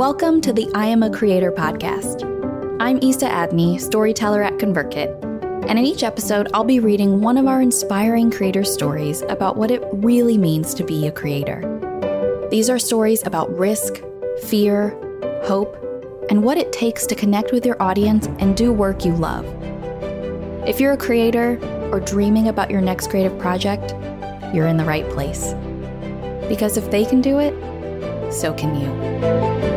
Welcome to the I Am a Creator podcast. I'm Isa Adney, storyteller at ConvertKit, and in each episode, I'll be reading one of our inspiring creator stories about what it really means to be a creator. These are stories about risk, fear, hope, and what it takes to connect with your audience and do work you love. If you're a creator or dreaming about your next creative project, you're in the right place. Because if they can do it, so can you.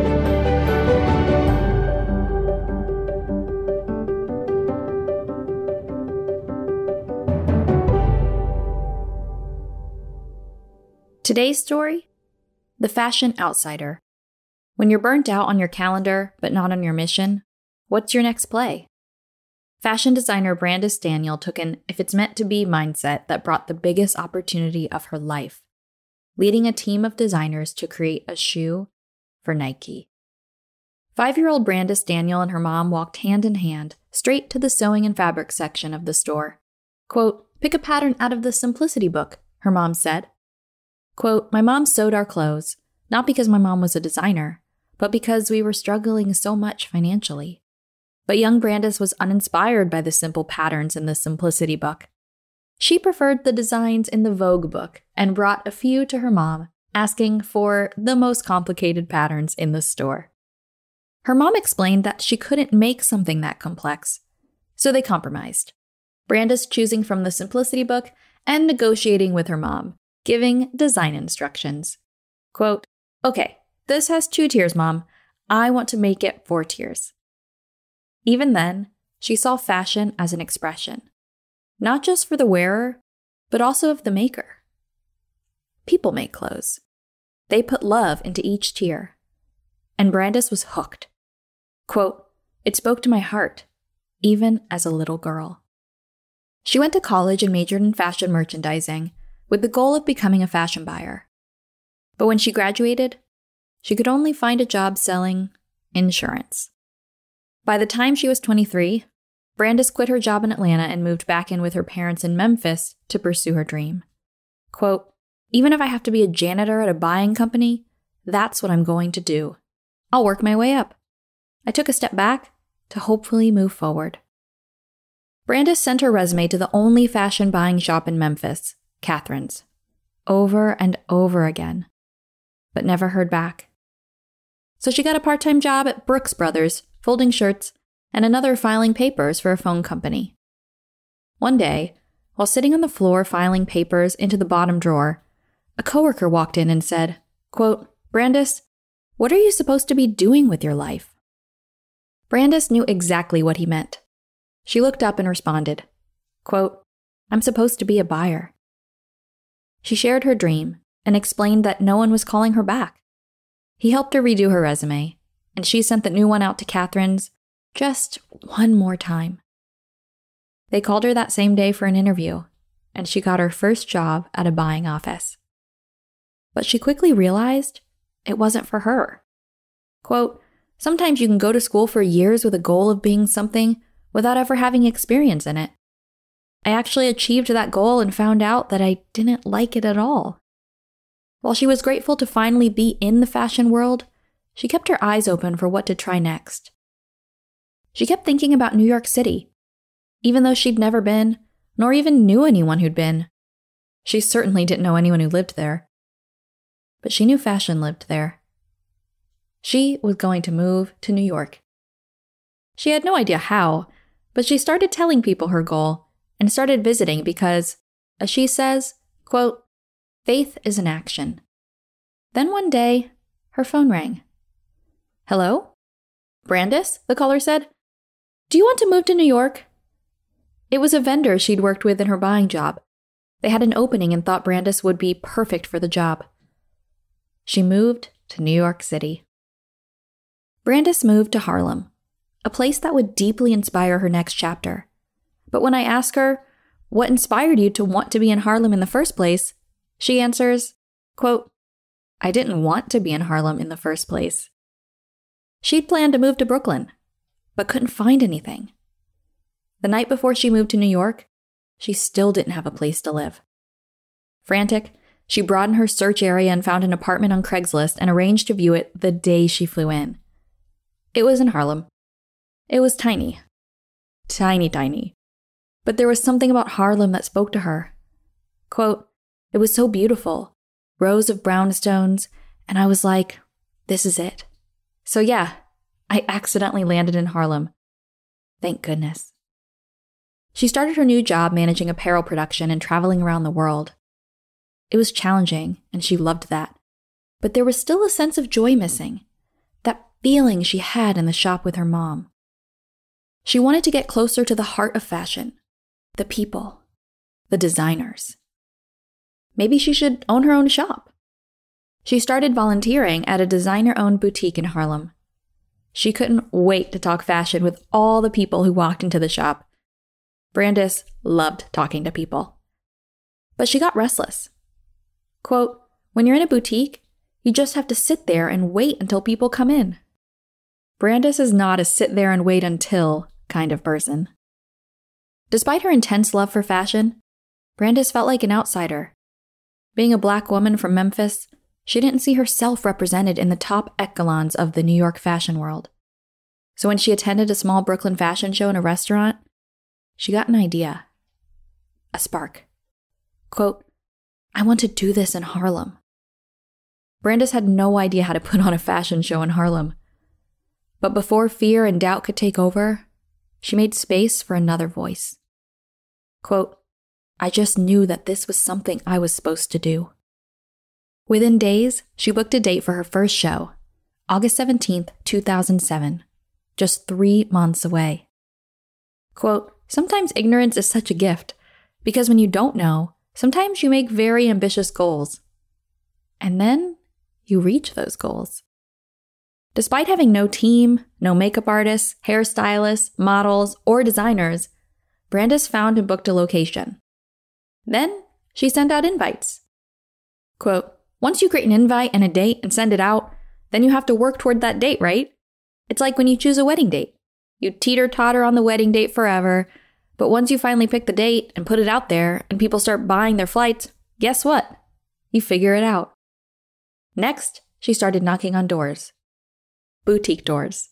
Today's story The Fashion Outsider. When you're burnt out on your calendar, but not on your mission, what's your next play? Fashion designer Brandice Daniel took an if it's meant to be mindset that brought the biggest opportunity of her life, leading a team of designers to create a shoe for Nike. Five year old Brandice Daniel and her mom walked hand in hand straight to the sewing and fabric section of the store. Quote, Pick a pattern out of the Simplicity book, her mom said. Quote, My mom sewed our clothes, not because my mom was a designer, but because we were struggling so much financially. But young Brandice was uninspired by the simple patterns in the Simplicity book. She preferred the designs in the Vogue book and brought a few to her mom, asking for the most complicated patterns in the store. Her mom explained that she couldn't make something that complex, so they compromised. Brandice choosing from the Simplicity book and negotiating with her mom, giving design instructions. Quote, Okay, this has two tiers, mom. I want to make it four tiers. Even then, she saw fashion as an expression, not just for the wearer, but also of the maker. People make clothes. They put love into each tier. And Brandice was hooked. Quote, It spoke to my heart, even as a little girl. She went to college and majored in fashion merchandising with the goal of becoming a fashion buyer. But when she graduated, she could only find a job selling insurance. By the time she was 23, Brandice quit her job in Atlanta and moved back in with her parents in Memphis to pursue her dream. Quote, Even if I have to be a janitor at a buying company, that's what I'm going to do. I'll work my way up. I took a step back to hopefully move forward. Brandice sent her resume to the only fashion buying shop in Memphis, Catherine's, over and over again, but never heard back. So she got a part time job at Brooks Brothers, folding shirts, and another filing papers for a phone company. One day, while sitting on the floor filing papers into the bottom drawer, a coworker walked in and said, quote, Brandice, what are you supposed to be doing with your life? Brandice knew exactly what he meant. She looked up and responded, quote, I'm supposed to be a buyer. She shared her dream and explained that no one was calling her back. He helped her redo her resume, and she sent the new one out to Catherine's just one more time. They called her that same day for an interview, and she got her first job at a buying office. But she quickly realized it wasn't for her. Quote, Sometimes you can go to school for years with a goal of being something without ever having experience in it. I actually achieved that goal and found out that I didn't like it at all. While she was grateful to finally be in the fashion world, she kept her eyes open for what to try next. She kept thinking about New York City, even though she'd never been, nor even knew anyone who'd been. She certainly didn't know anyone who lived there. But she knew fashion lived there. She was going to move to New York. She had no idea how, but she started telling people her goal and started visiting because, as she says, quote, faith is an action. Then one day, her phone rang. Hello? Brandice, the caller said. Do you want to move to New York? It was a vendor she'd worked with in her buying job. They had an opening and thought Brandice would be perfect for the job. She moved to New York City. Brandice moved to Harlem, a place that would deeply inspire her next chapter. But when I ask her, what inspired you to want to be in Harlem in the first place? She answers, quote, I didn't want to be in Harlem in the first place. She'd planned to move to Brooklyn, but couldn't find anything. The night before she moved to New York, she still didn't have a place to live. Frantic, She broadened her search area and found an apartment on Craigslist and arranged to view it the day she flew in. It was in Harlem. It was tiny. Tiny, tiny. But there was something about Harlem that spoke to her. Quote, it was so beautiful. Rows of brownstones, and I was like, this is it. So yeah, I accidentally landed in Harlem. Thank goodness. She started her new job managing apparel production and traveling around the world. It was challenging, and she loved that. But there was still a sense of joy missing that feeling she had in the shop with her mom. She wanted to get closer to the heart of fashion, the people, the designers. Maybe she should own her own shop. She started volunteering at a designer owned boutique in Harlem. She couldn't wait to talk fashion with all the people who walked into the shop. Brandice loved talking to people. But she got restless. Quote, when you're in a boutique, you just have to sit there and wait until people come in. Brandice is not a sit there and wait until kind of person. Despite her intense love for fashion, Brandice felt like an outsider. Being a black woman from Memphis, she didn't see herself represented in the top echelons of the New York fashion world. So when she attended a small Brooklyn fashion show in a restaurant, she got an idea. A spark. Quote, I want to do this in Harlem. Brandice had no idea how to put on a fashion show in Harlem. But before fear and doubt could take over, she made space for another voice. Quote, I just knew that this was something I was supposed to do. Within days, she booked a date for her first show, August 17th, 2007, just three months away. Quote, Sometimes ignorance is such a gift, because when you don't know, sometimes you make very ambitious goals. And then you reach those goals. Despite having no team, no makeup artists, hairstylists, models, or designers, Brandice found and booked a location. Then she sent out invites. Quote, once you create an invite and a date and send it out, then you have to work toward that date, right? It's like when you choose a wedding date. You teeter totter on the wedding date forever, but once you finally pick the date and put it out there and people start buying their flights, guess what? You figure it out. Next, she started knocking on doors boutique doors.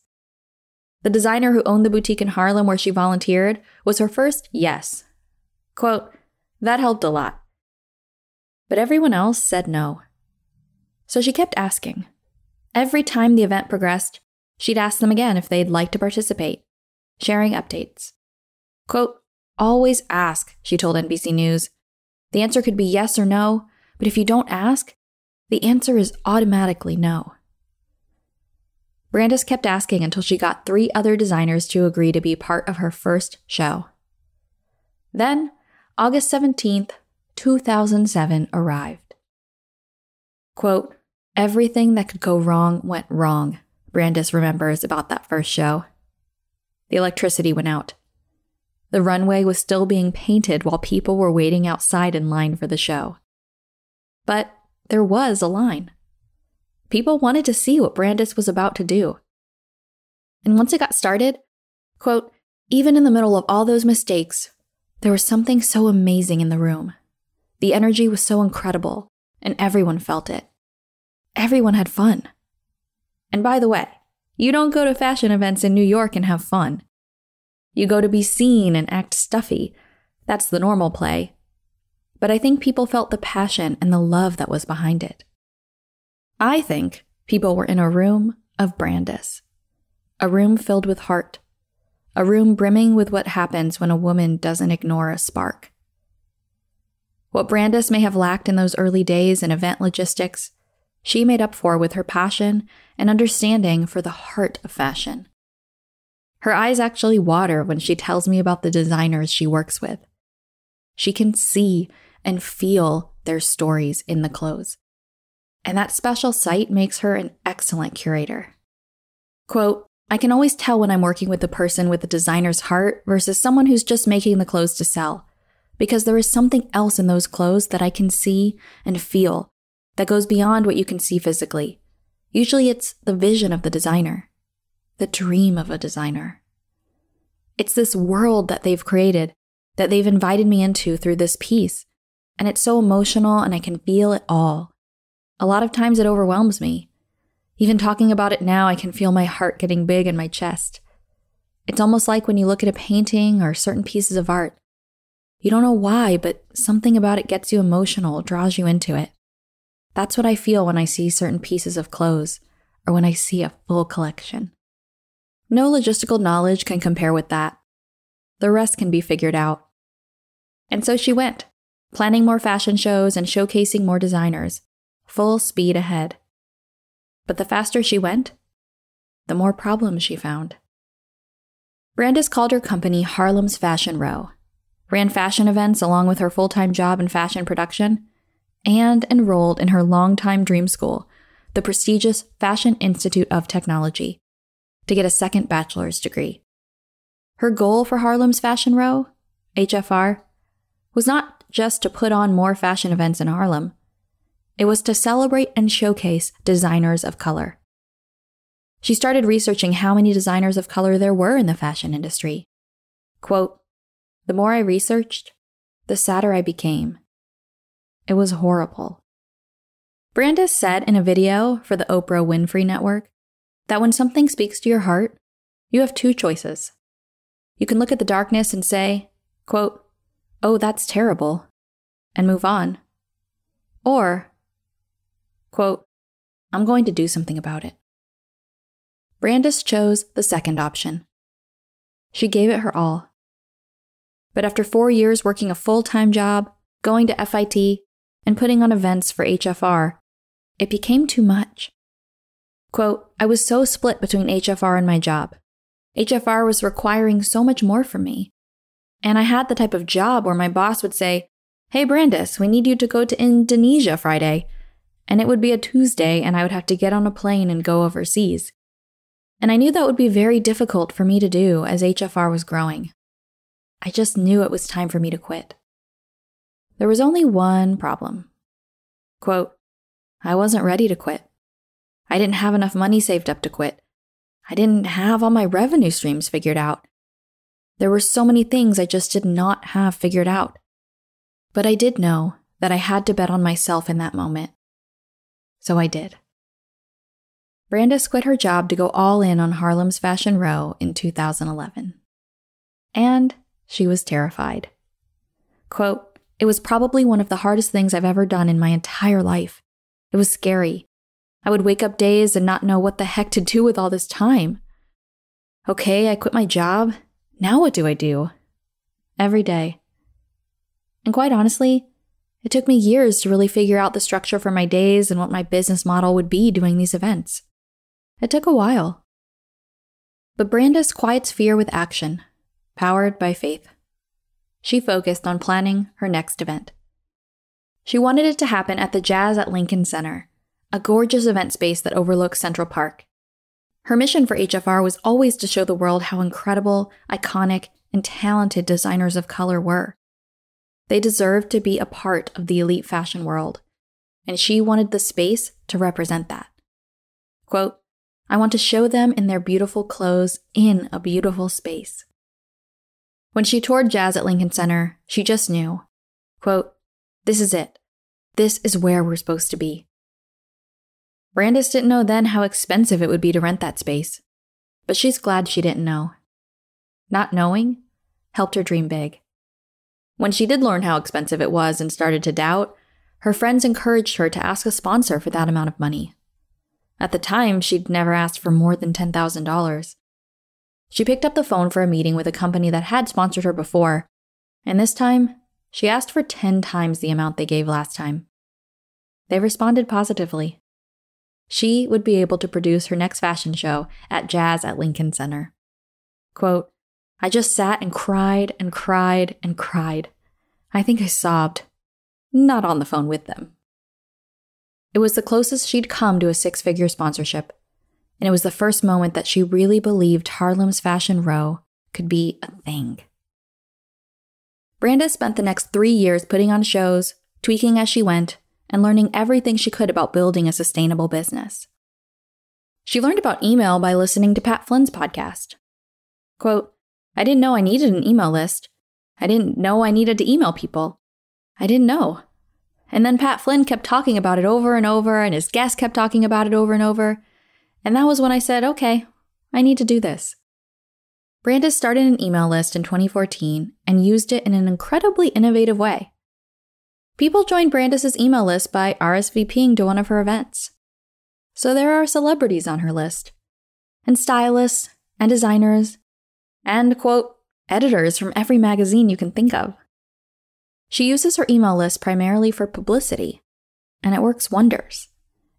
The designer who owned the boutique in Harlem where she volunteered was her first yes. Quote, that helped a lot. But everyone else said no. So she kept asking. Every time the event progressed, she'd ask them again if they'd like to participate, sharing updates. Quote, always ask, she told NBC News. The answer could be yes or no, but if you don't ask, the answer is automatically no. Brandice kept asking until she got three other designers to agree to be part of her first show. Then, August 17th, 2007 arrived. Quote, Everything that could go wrong went wrong, Brandice remembers about that first show. The electricity went out. The runway was still being painted while people were waiting outside in line for the show. But there was a line. People wanted to see what Brandice was about to do. And once it got started, quote, even in the middle of all those mistakes, there was something so amazing in the room. The energy was so incredible, and everyone felt it. Everyone had fun. And by the way, you don't go to fashion events in New York and have fun. You go to be seen and act stuffy. That's the normal play. But I think people felt the passion and the love that was behind it. I think people were in a room of Brandice, a room filled with heart, a room brimming with what happens when a woman doesn't ignore a spark. What Brandice may have lacked in those early days in event logistics, she made up for with her passion and understanding for the heart of fashion. Her eyes actually water when she tells me about the designers she works with. She can see and feel their stories in the clothes and that special sight makes her an excellent curator. Quote, I can always tell when I'm working with a person with a designer's heart versus someone who's just making the clothes to sell, because there is something else in those clothes that I can see and feel that goes beyond what you can see physically. Usually it's the vision of the designer, the dream of a designer. It's this world that they've created, that they've invited me into through this piece, and it's so emotional and I can feel it all. A lot of times it overwhelms me. Even talking about it now, I can feel my heart getting big in my chest. It's almost like when you look at a painting or certain pieces of art. You don't know why, but something about it gets you emotional, draws you into it. That's what I feel when I see certain pieces of clothes or when I see a full collection. No logistical knowledge can compare with that. The rest can be figured out. And so she went, planning more fashion shows and showcasing more designers, full speed ahead. But the faster she went, the more problems she found. Brandice called her company Harlem's Fashion Row, ran fashion events along with her full time job in fashion production, and enrolled in her longtime dream school, the prestigious Fashion Institute of Technology, to get a second bachelor's degree. Her goal for Harlem's Fashion Row, HFR, was not just to put on more fashion events in Harlem, it was to celebrate and showcase designers of color. She started researching how many designers of color there were in the fashion industry. Quote, The more I researched, the sadder I became. It was horrible. Brandice said in a video for the Oprah Winfrey Network that when something speaks to your heart, you have two choices. You can look at the darkness and say, quote, Oh, that's terrible, and move on. Or, quote, I'm going to do something about it. Brandice chose the second option. She gave it her all. But after four years working a full time job, going to FIT, and putting on events for HFR, it became too much. Quote, I was so split between HFR and my job. HFR was requiring so much more from me. And I had the type of job where my boss would say, Hey, Brandice, we need you to go to Indonesia Friday. And it would be a Tuesday, and I would have to get on a plane and go overseas. And I knew that would be very difficult for me to do as HFR was growing. I just knew it was time for me to quit. There was only one problem. Quote, I wasn't ready to quit. I didn't have enough money saved up to quit. I didn't have all my revenue streams figured out. There were so many things I just did not have figured out. But I did know that I had to bet on myself in that moment. So I did. Brandice quit her job to go all in on Harlem's Fashion Row in 2011. And she was terrified. Quote, It was probably one of the hardest things I've ever done in my entire life. It was scary. I would wake up days and not know what the heck to do with all this time. Okay, I quit my job. Now what do I do? Every day. And quite honestly, it took me years to really figure out the structure for my days and what my business model would be doing these events. It took a while. But Brandice quiets fear with action, powered by faith. She focused on planning her next event. She wanted it to happen at the Jazz at Lincoln Center, a gorgeous event space that overlooks Central Park. Her mission for HFR was always to show the world how incredible, iconic, and talented designers of color were. They deserved to be a part of the elite fashion world, and she wanted the space to represent that. Quote, I want to show them in their beautiful clothes in a beautiful space. When she toured jazz at Lincoln Center, she just knew, quote, this is it. This is where we're supposed to be. Brandice didn't know then how expensive it would be to rent that space, but she's glad she didn't know. Not knowing helped her dream big. When she did learn how expensive it was and started to doubt, her friends encouraged her to ask a sponsor for that amount of money. At the time, she'd never asked for more than $10,000. She picked up the phone for a meeting with a company that had sponsored her before, and this time she asked for 10 times the amount they gave last time. They responded positively. She would be able to produce her next fashion show at Jazz at Lincoln Center. Quote, I just sat and cried and cried and cried. I think I sobbed. Not on the phone with them. It was the closest she'd come to a six figure sponsorship, and it was the first moment that she really believed Harlem's Fashion Row could be a thing. Brandice spent the next three years putting on shows, tweaking as she went, and learning everything she could about building a sustainable business. She learned about email by listening to Pat Flynn's podcast. Quote, I didn't know I needed an email list. I didn't know I needed to email people. I didn't know. And then Pat Flynn kept talking about it over and over, and his guests kept talking about it over and over. And that was when I said, okay, I need to do this. Brandice started an email list in 2014 and used it in an incredibly innovative way. People joined Brandice's email list by RSVPing to one of her events. So there are celebrities on her list, and stylists, and designers, and, quote, editors from every magazine you can think of. She uses her email list primarily for publicity, and it works wonders.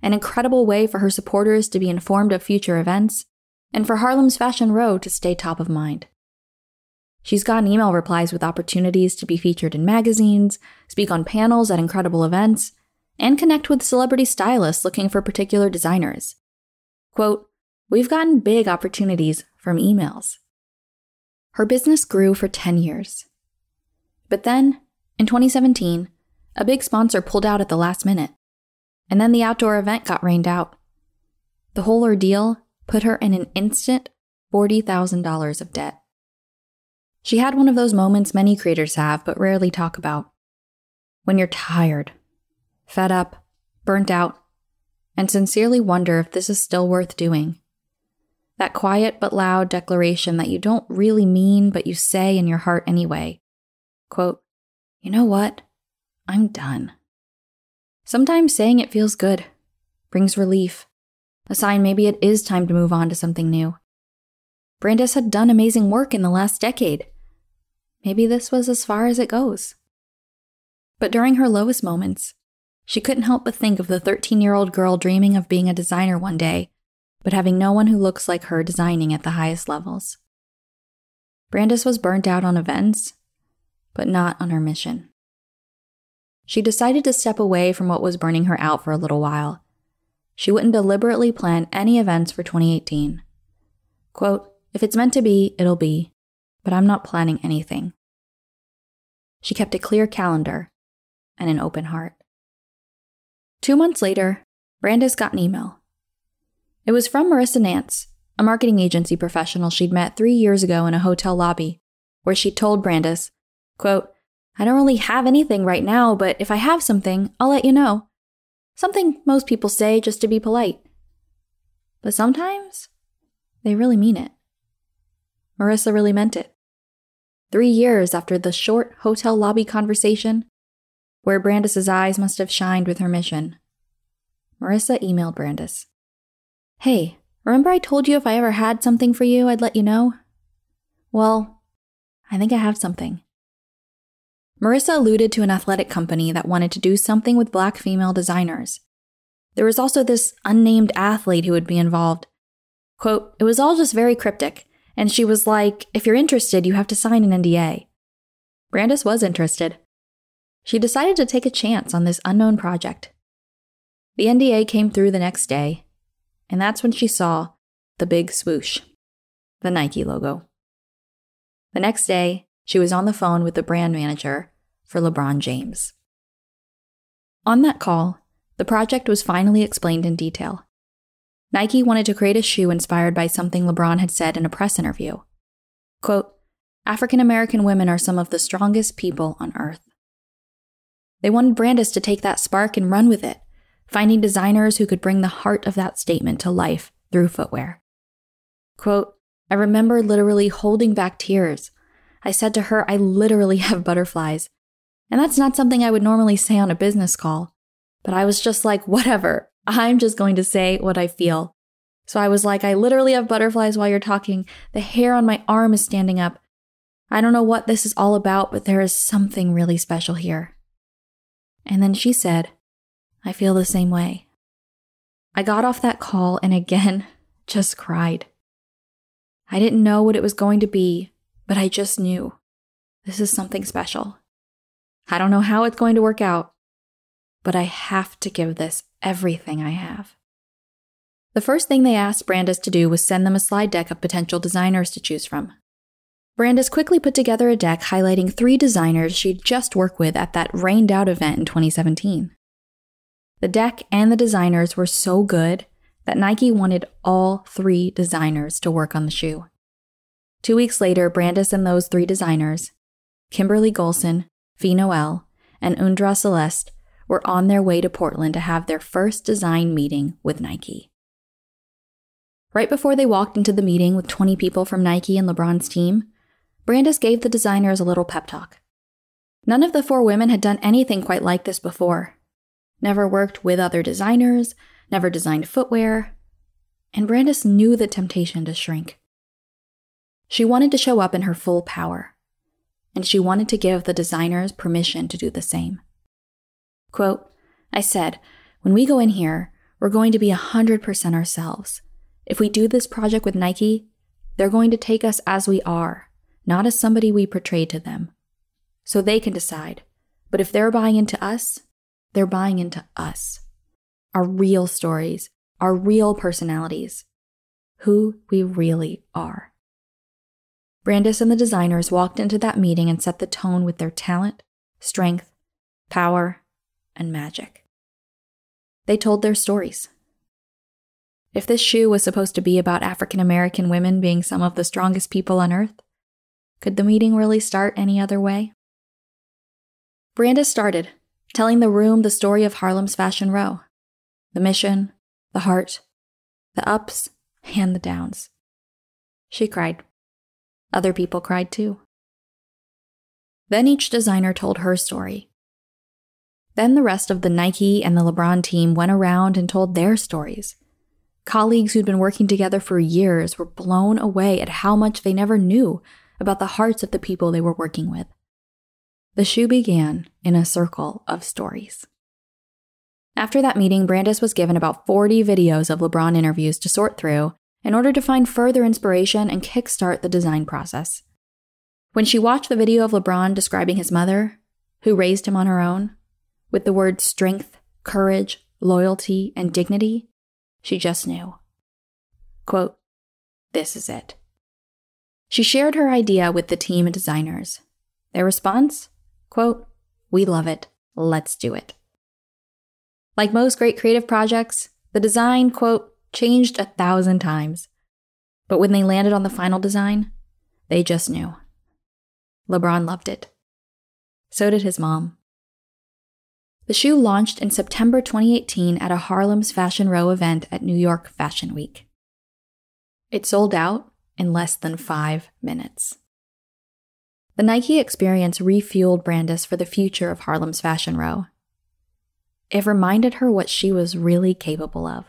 An incredible way for her supporters to be informed of future events, and for Harlem's Fashion Row to stay top of mind. She's gotten email replies with opportunities to be featured in magazines, speak on panels at incredible events, and connect with celebrity stylists looking for particular designers. Quote, We've gotten big opportunities from emails. Her business grew for 10 years. But then, in 2017, a big sponsor pulled out at the last minute, and then the outdoor event got rained out. The whole ordeal put her in an instant $40,000 of debt. She had one of those moments many creators have but rarely talk about. When you're tired, fed up, burnt out, and sincerely wonder if this is still worth doing. That quiet but loud declaration that you don't really mean but you say in your heart anyway. Quote, you know what? I'm done. Sometimes saying it feels good, brings relief, a sign maybe it is time to move on to something new. Brandice had done amazing work in the last decade. Maybe this was as far as it goes. But during her lowest moments, she couldn't help but think of the 13 year old girl dreaming of being a designer one day, but having no one who looks like her designing at the highest levels. Brandice was burnt out on events but not on her mission. She decided to step away from what was burning her out for a little while. She wouldn't deliberately plan any events for 2018. Quote, if it's meant to be, it'll be, but I'm not planning anything. She kept a clear calendar and an open heart. Two months later, Brandice got an email. It was from Marissa Nance, a marketing agency professional she'd met three years ago in a hotel lobby, where she told Brandice Quote, I don't really have anything right now, but if I have something, I'll let you know. Something most people say just to be polite. But sometimes they really mean it. Marissa really meant it. Three years after the short hotel lobby conversation, where Brandice's eyes must have shined with her mission, Marissa emailed Brandice. Hey, remember I told you if I ever had something for you, I'd let you know? Well, I think I have something. Marissa alluded to an athletic company that wanted to do something with black female designers. There was also this unnamed athlete who would be involved. Quote, it was all just very cryptic, and she was like, if you're interested, you have to sign an NDA. Brandice was interested. She decided to take a chance on this unknown project. The NDA came through the next day, and that's when she saw the big swoosh, the Nike logo. The next day, she was on the phone with the brand manager for LeBron James. On that call, the project was finally explained in detail. Nike wanted to create a shoe inspired by something LeBron had said in a press interview. Quote, African American women are some of the strongest people on earth. They wanted Brandice to take that spark and run with it, finding designers who could bring the heart of that statement to life through footwear. Quote, I remember literally holding back tears. I said to her, I literally have butterflies. And that's not something I would normally say on a business call. But I was just like, whatever, I'm just going to say what I feel. So I was like, I literally have butterflies while you're talking. The hair on my arm is standing up. I don't know what this is all about, but there is something really special here. And then she said, I feel the same way. I got off that call and again just cried. I didn't know what it was going to be, but I just knew this is something special. I don't know how it's going to work out, but I have to give this everything I have. The first thing they asked Brandice to do was send them a slide deck of potential designers to choose from. Brandice quickly put together a deck highlighting three designers she'd just worked with at that rained out event in 2017. The deck and the designers were so good that Nike wanted all three designers to work on the shoe. Two weeks later, Brandice and those three designers, Kimberly Goldson, Fe Noel, and Undra Celeste were on their way to Portland to have their first design meeting with Nike. Right before they walked into the meeting with 20 people from Nike and LeBron's team, Brandice gave the designers a little pep talk. None of the four women had done anything quite like this before. Never worked with other designers, never designed footwear, and Brandice knew the temptation to shrink. She wanted to show up in her full power, and she wanted to give the designers permission to do the same. Quote, I said, when we go in here, we're going to be 100% ourselves. If we do this project with Nike, they're going to take us as we are, not as somebody we portrayed to them. So they can decide. But if they're buying into us, they're buying into us. Our real stories, our real personalities, who we really are. Brandice and the designers walked into that meeting and set the tone with their talent, strength, power, and magic. They told their stories. If this shoe was supposed to be about African American women being some of the strongest people on earth, could the meeting really start any other way? Brandice started, telling the room the story of Harlem's Fashion Row the mission, the heart, the ups, and the downs. She cried. Other people cried too. Then each designer told her story. Then the rest of the Nike and the LeBron team went around and told their stories. Colleagues who'd been working together for years were blown away at how much they never knew about the hearts of the people they were working with. The shoe began in a circle of stories. After that meeting, Brandice was given about 40 videos of LeBron interviews to sort through in order to find further inspiration and kickstart the design process. When she watched the video of LeBron describing his mother, who raised him on her own, with the words strength, courage, loyalty, and dignity, she just knew. Quote, This is it. She shared her idea with the team and designers. Their response? Quote, We love it. Let's do it. Like most great creative projects, the design, quote, changed a thousand times. But when they landed on the final design, they just knew. LeBron loved it. So did his mom. The shoe launched in September 2018 at a Harlem's Fashion Row event at New York Fashion Week. It sold out in less than five minutes. The Nike experience refueled Brandice for the future of Harlem's Fashion Row. It reminded her what she was really capable of.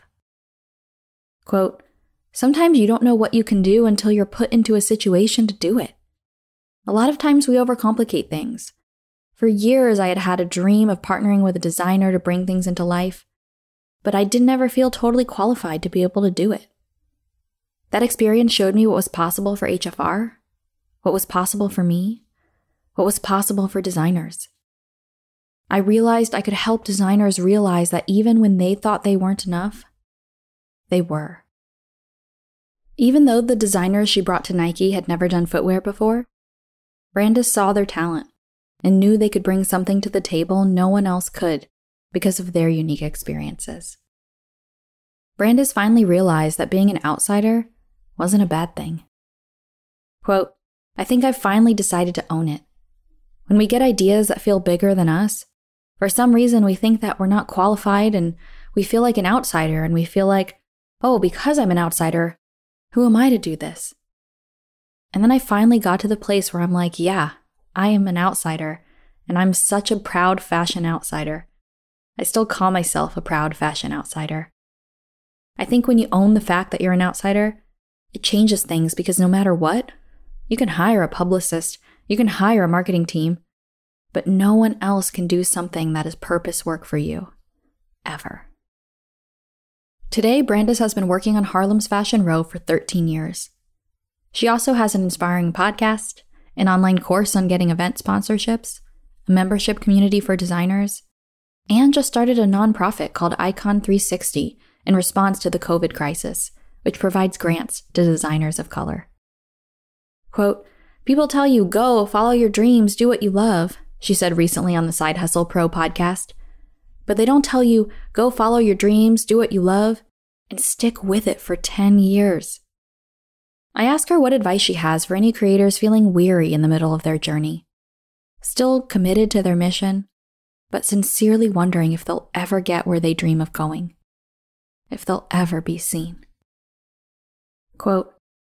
Quote, Sometimes you don't know what you can do until you're put into a situation to do it. A lot of times we overcomplicate things. For years, I had had a dream of partnering with a designer to bring things into life, but I didn't ever feel totally qualified to be able to do it. That experience showed me what was possible for HFR what was possible for me, what was possible for designers. I realized I could help designers realize that even when they thought they weren't enough, they were. Even though the designers she brought to Nike had never done footwear before, Brandice saw their talent and knew they could bring something to the table no one else could because of their unique experiences. Brandice finally realized that being an outsider wasn't a bad thing. Quote, I think I've finally decided to own it. When we get ideas that feel bigger than us, for some reason we think that we're not qualified and we feel like an outsider and we feel like, oh, because I'm an outsider, who am I to do this? And then I finally got to the place where I'm like, yeah, I am an outsider, and I'm such a proud fashion outsider. I still call myself a proud fashion outsider. I think when you own the fact that you're an outsider, it changes things because no matter what, you can hire a publicist, you can hire a marketing team, but no one else can do something that is purpose work for you. Ever. Today, Brandice has been working on Harlem's Fashion Row for 13 years. She also has an inspiring podcast, an online course on getting event sponsorships, a membership community for designers, and just started a nonprofit called Icon 360 in response to the COVID crisis, which provides grants to designers of color. Quote, People tell you, go, follow your dreams, do what you love, she said recently on the Side Hustle Pro podcast. But they don't tell you, go follow your dreams, do what you love, and stick with it for 10 years. I ask her what advice she has for any creators feeling weary in the middle of their journey. Still committed to their mission, but sincerely wondering if they'll ever get where they dream of going, if they'll ever be seen. Quote,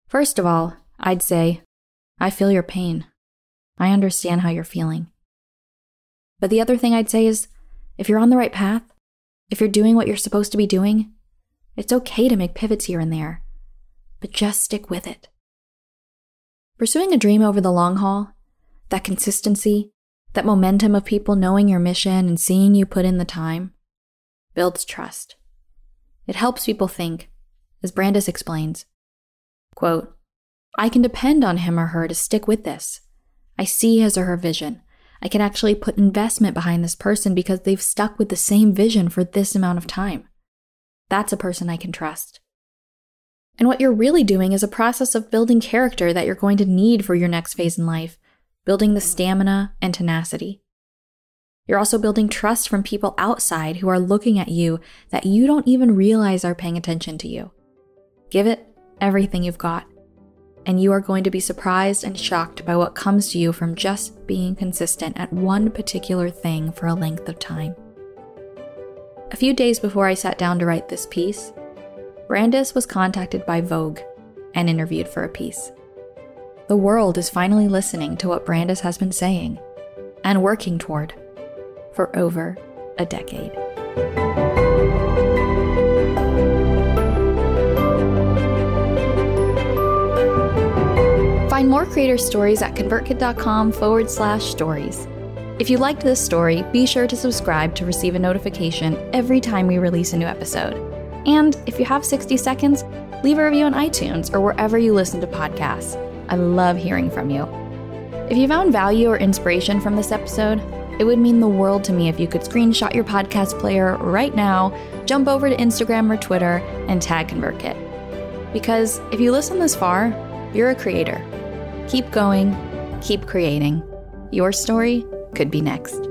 First of all, I'd say, I feel your pain. I understand how you're feeling. But the other thing I'd say is if you're on the right path, if you're doing what you're supposed to be doing, it's okay to make pivots here and there, but just stick with it. Pursuing a dream over the long haul, that consistency, that momentum of people knowing your mission and seeing you put in the time, builds trust. It helps people think, as Brandice explains, quote, I can depend on him or her to stick with this. I see his or her vision. I can actually put investment behind this person because they've stuck with the same vision for this amount of time. That's a person I can trust. And what you're really doing is a process of building character that you're going to need for your next phase in life, building the stamina and tenacity. You're also building trust from people outside who are looking at you that you don't even realize are paying attention to you. Give it everything you've got, and you are going to be surprised and shocked by what comes to you from just being consistent at one particular thing for a length of time. A few days before I sat down to write this piece, Brandice was contacted by Vogue and interviewed for a piece. The world is finally listening to what Brandice has been saying and working toward for over a decade. Find more creator stories at convertkit.com forward slash stories. If you liked this story, be sure to subscribe to receive a notification every time we release a new episode. And if you have 60 seconds, leave a review on iTunes or wherever you listen to podcasts. I love hearing from you. If you found value or inspiration from this episode, it would mean the world to me if you could screenshot your podcast player right now, jump over to Instagram or Twitter, and tag ConvertKit. Because if you listen this far, you're a creator. Keep going, keep creating. Your story could be next.